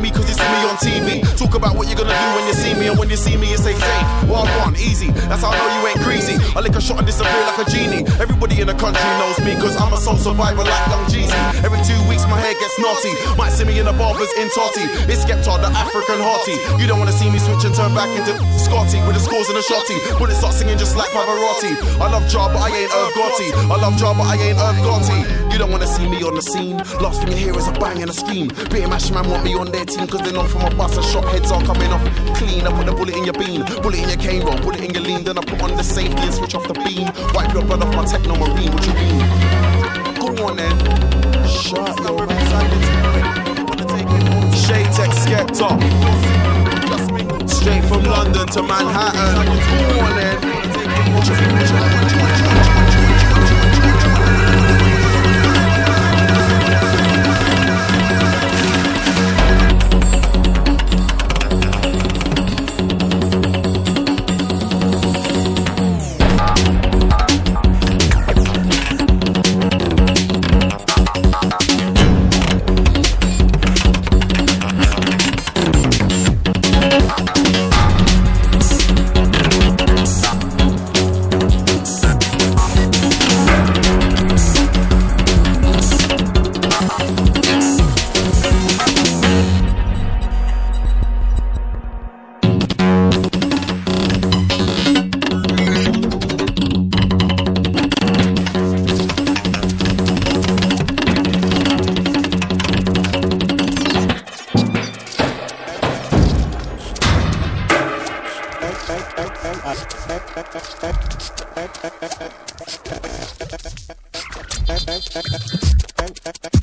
me cause it's see me on TV gonna do when you see me? And when you see me, you say safe. walk on, easy. That's how I know you ain't greasy. I lick a shot and disappear like a genie. Everybody in the country knows me, cause I'm a soul survivor like Young Jeezy. Every two weeks, my hair gets naughty. Might see me in a barber's in Totty. It's Skepta, the African hearty. You don't wanna see me switch and turn back into Scotty with the scores and a shotty. Bullets start singing just like Pavarotti. I love Ja, but I ain't Irv Gotti. I love Ja, but I ain't Irv Gotti. You don't wanna see me on the scene. Last thing you hear is a bang and a scream. Beat Mash Man want me on their team, cause they know from a bus and shop heads are coming clean off. Clean, I put the bullet in your bean, bullet in your cane roll, bullet in your lean. Then I put on the safety and switch off the beam. Wipe your blood off my TechnoMarine, what you mean? Go on then. Shut your mouth. Shade Tech Skepta. Straight from London to Manhattan. Come on then. Thank you.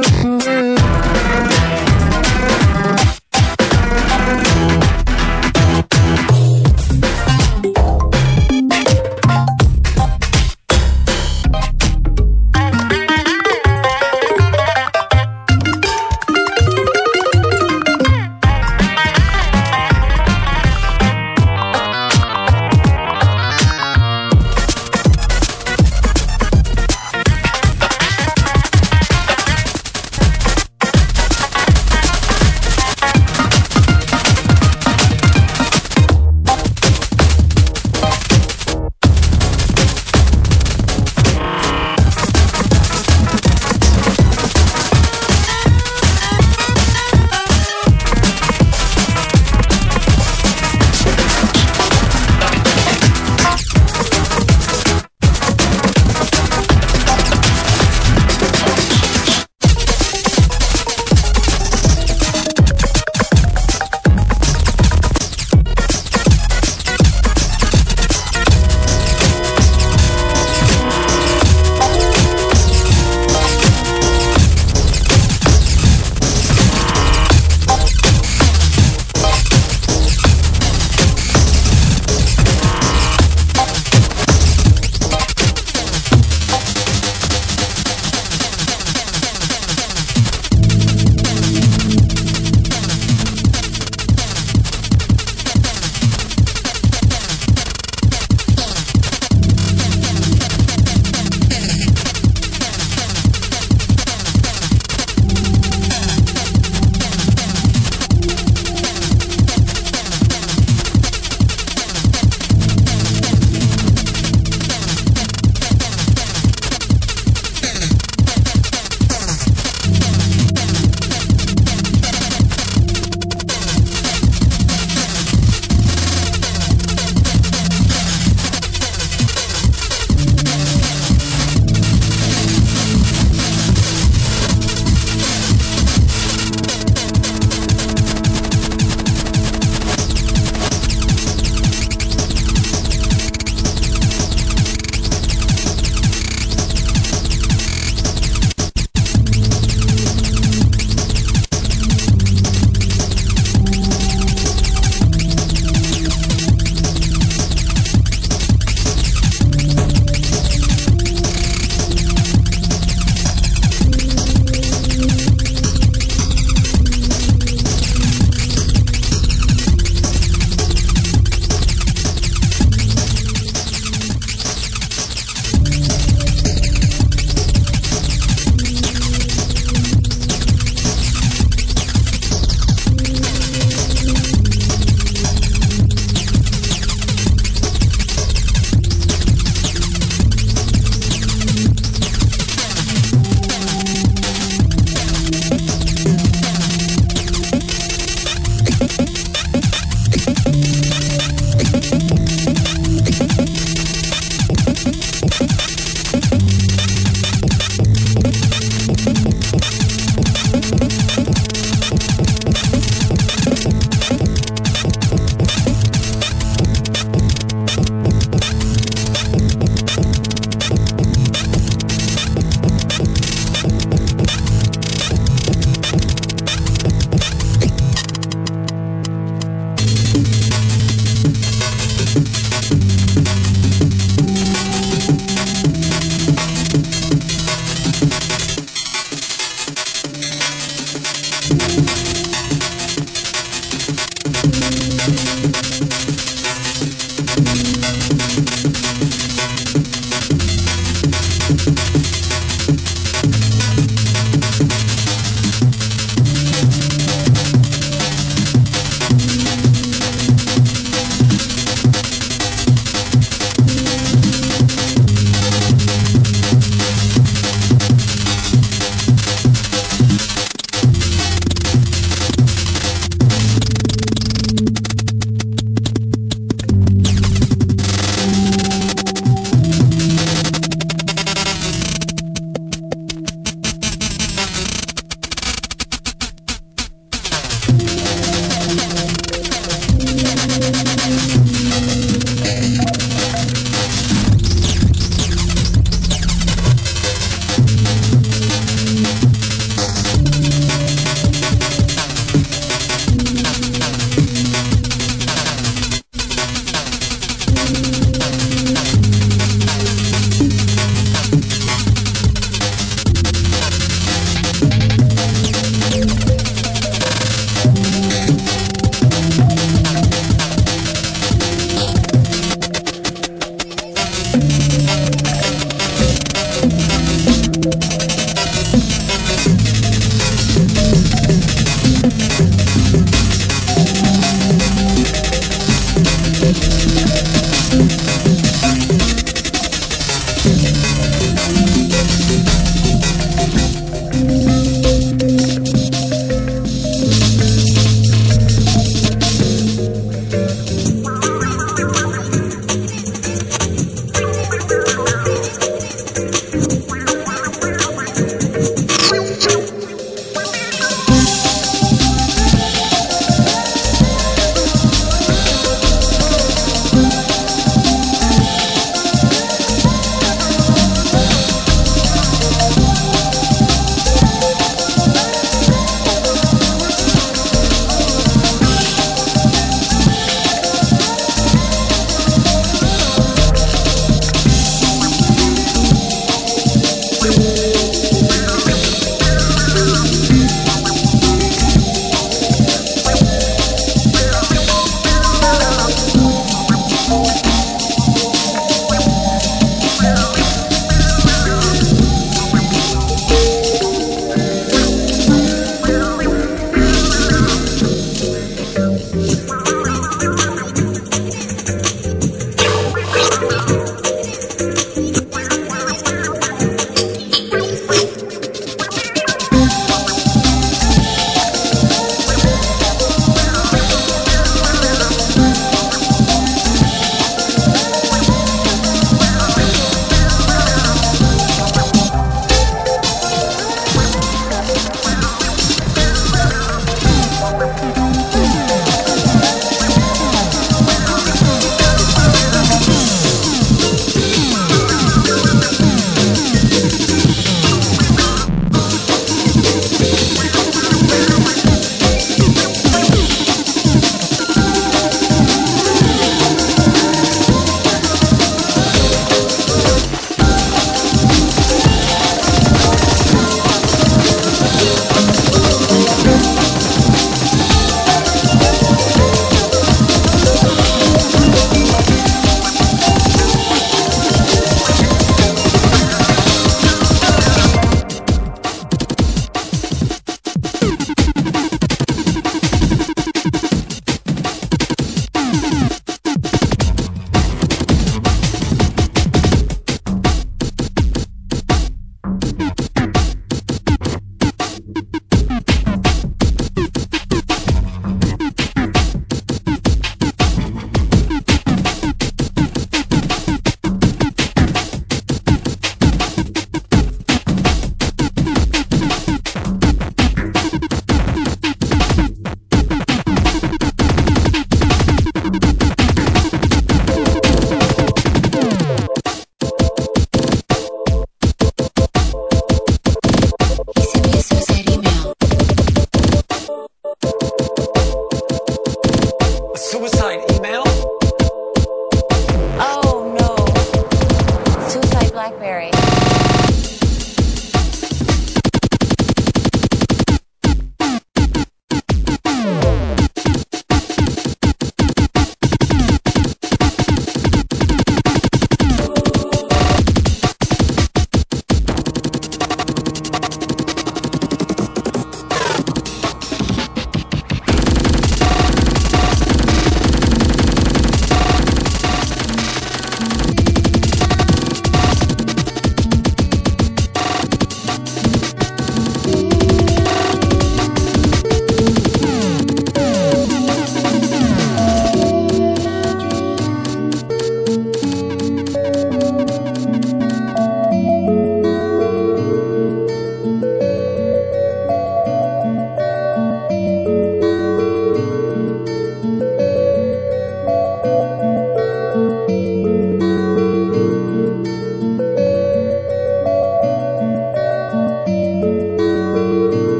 you.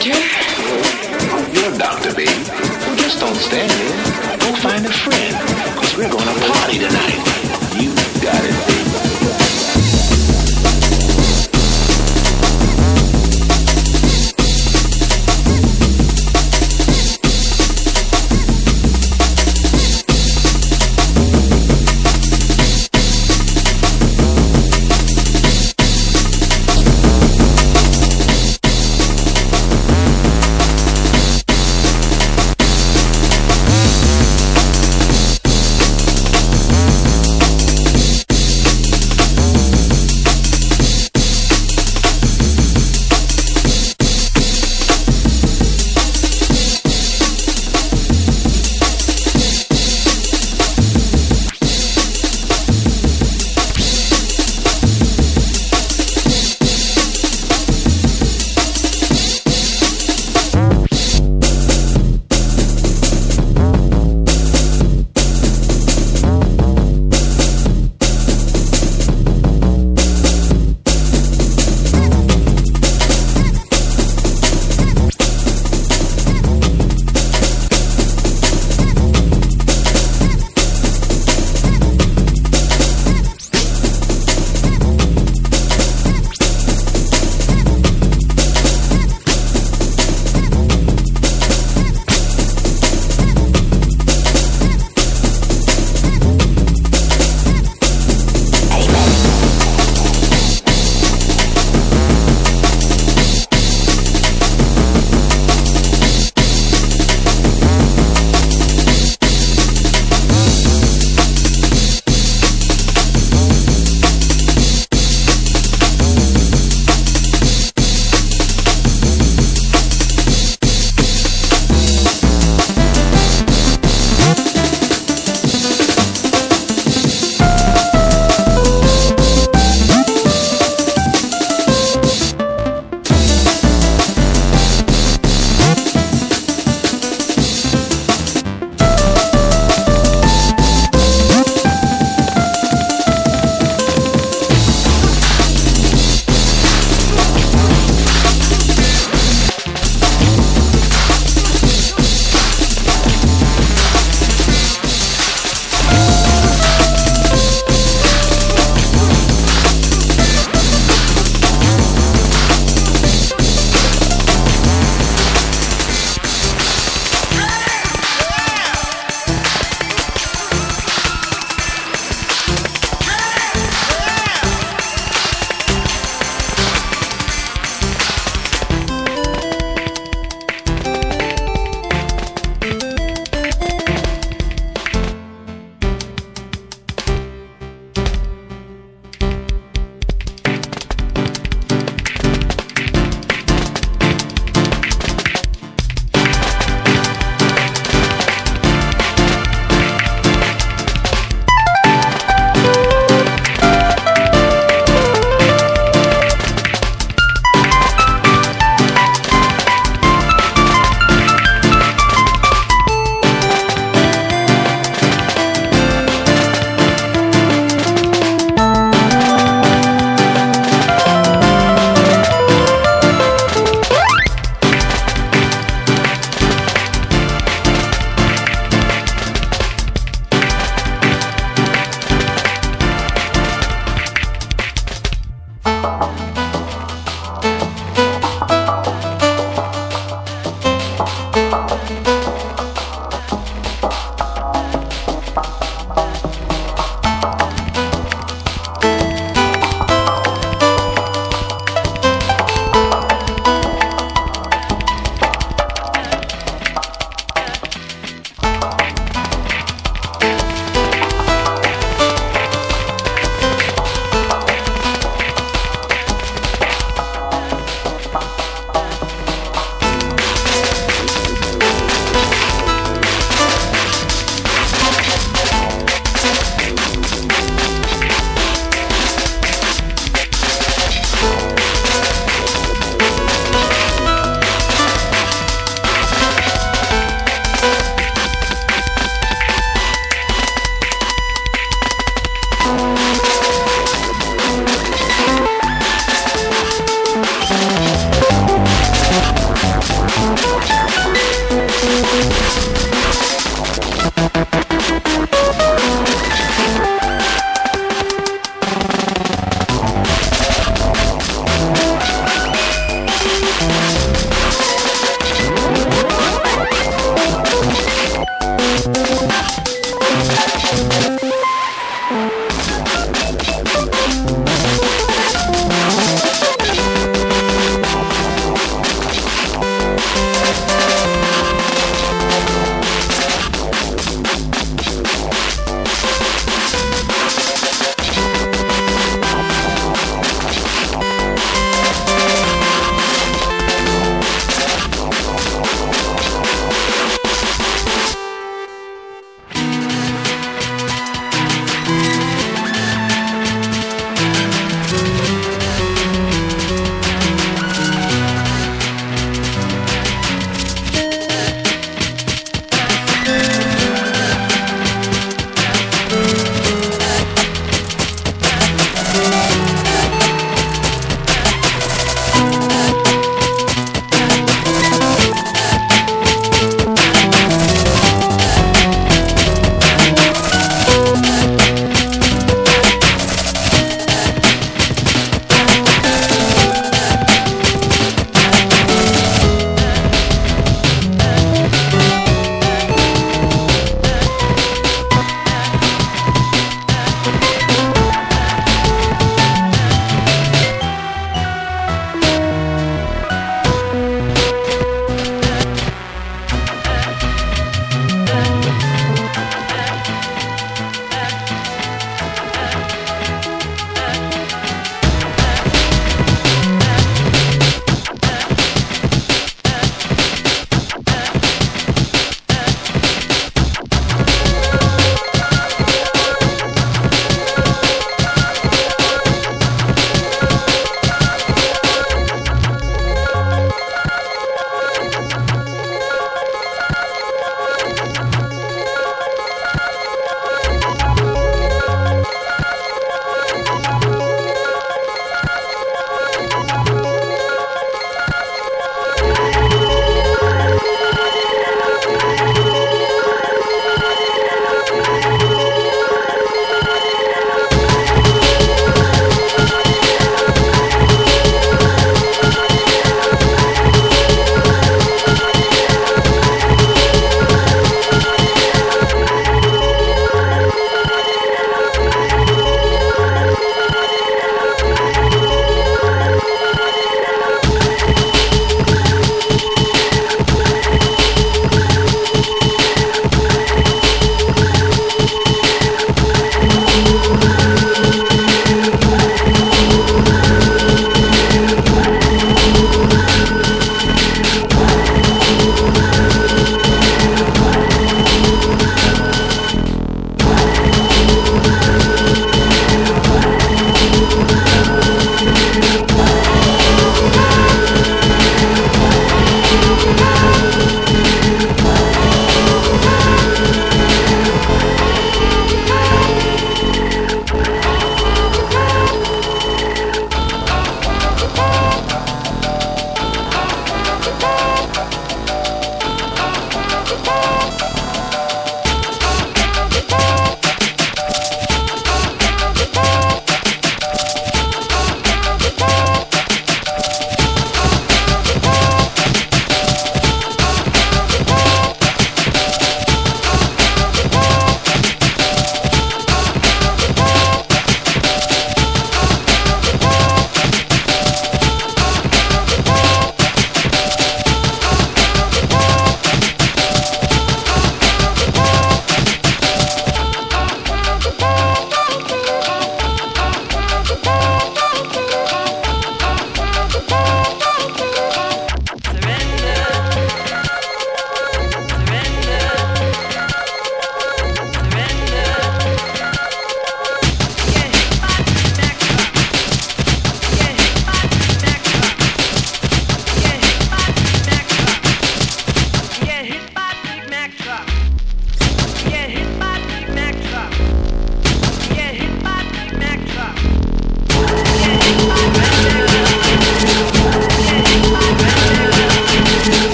doctor. You're a doctor, baby. Well, just don't stand here. Go find a friend. Because we're going to party tonight. You got it.